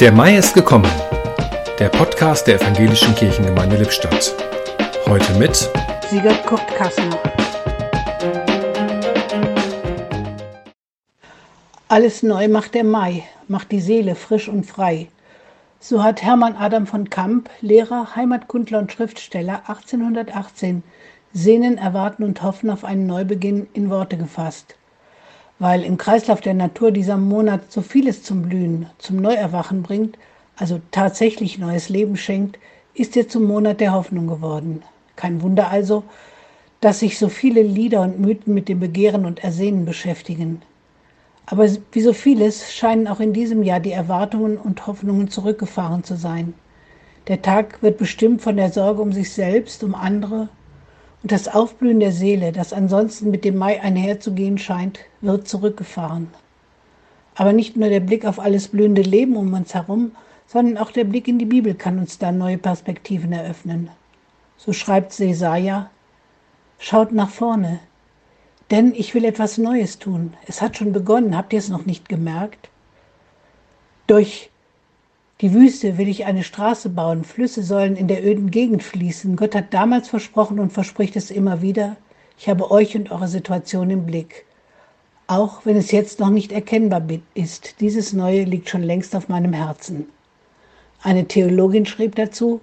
Der Mai ist gekommen. Der Podcast der Evangelischen Kirchengemeinde Lippstadt. Heute mit Sigurd Kurt Kassner. Alles neu macht der Mai, macht die Seele frisch und frei. So hat Hermann Adam von Kamp, Lehrer, Heimatkundler und Schriftsteller 1818 Sehnen, Erwarten und Hoffen auf einen Neubeginn in Worte gefasst weil im Kreislauf der Natur dieser Monat so vieles zum Blühen, zum Neuerwachen bringt, also tatsächlich neues Leben schenkt, ist er zum Monat der Hoffnung geworden. Kein Wunder also, dass sich so viele Lieder und Mythen mit dem Begehren und Ersehnen beschäftigen. Aber wie so vieles scheinen auch in diesem Jahr die Erwartungen und Hoffnungen zurückgefahren zu sein. Der Tag wird bestimmt von der Sorge um sich selbst, um andere und das Aufblühen der Seele, das ansonsten mit dem Mai einherzugehen scheint, wird zurückgefahren. Aber nicht nur der Blick auf alles blühende Leben um uns herum, sondern auch der Blick in die Bibel kann uns da neue Perspektiven eröffnen. So schreibt Jesaja: Schaut nach vorne, denn ich will etwas Neues tun. Es hat schon begonnen, habt ihr es noch nicht gemerkt? Durch die Wüste will ich eine Straße bauen, Flüsse sollen in der öden Gegend fließen. Gott hat damals versprochen und verspricht es immer wieder, ich habe euch und eure Situation im Blick. Auch wenn es jetzt noch nicht erkennbar ist, dieses Neue liegt schon längst auf meinem Herzen. Eine Theologin schrieb dazu,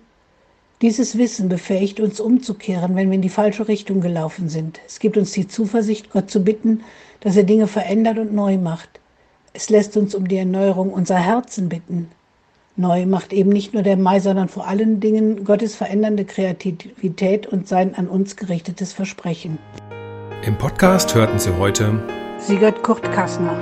dieses Wissen befähigt uns umzukehren, wenn wir in die falsche Richtung gelaufen sind. Es gibt uns die Zuversicht, Gott zu bitten, dass er Dinge verändert und neu macht. Es lässt uns um die Erneuerung unserer Herzen bitten. Neu macht eben nicht nur der Mai, sondern vor allen Dingen Gottes verändernde Kreativität und sein an uns gerichtetes Versprechen. Im Podcast hörten Sie heute Sigurd Kurt Kassner.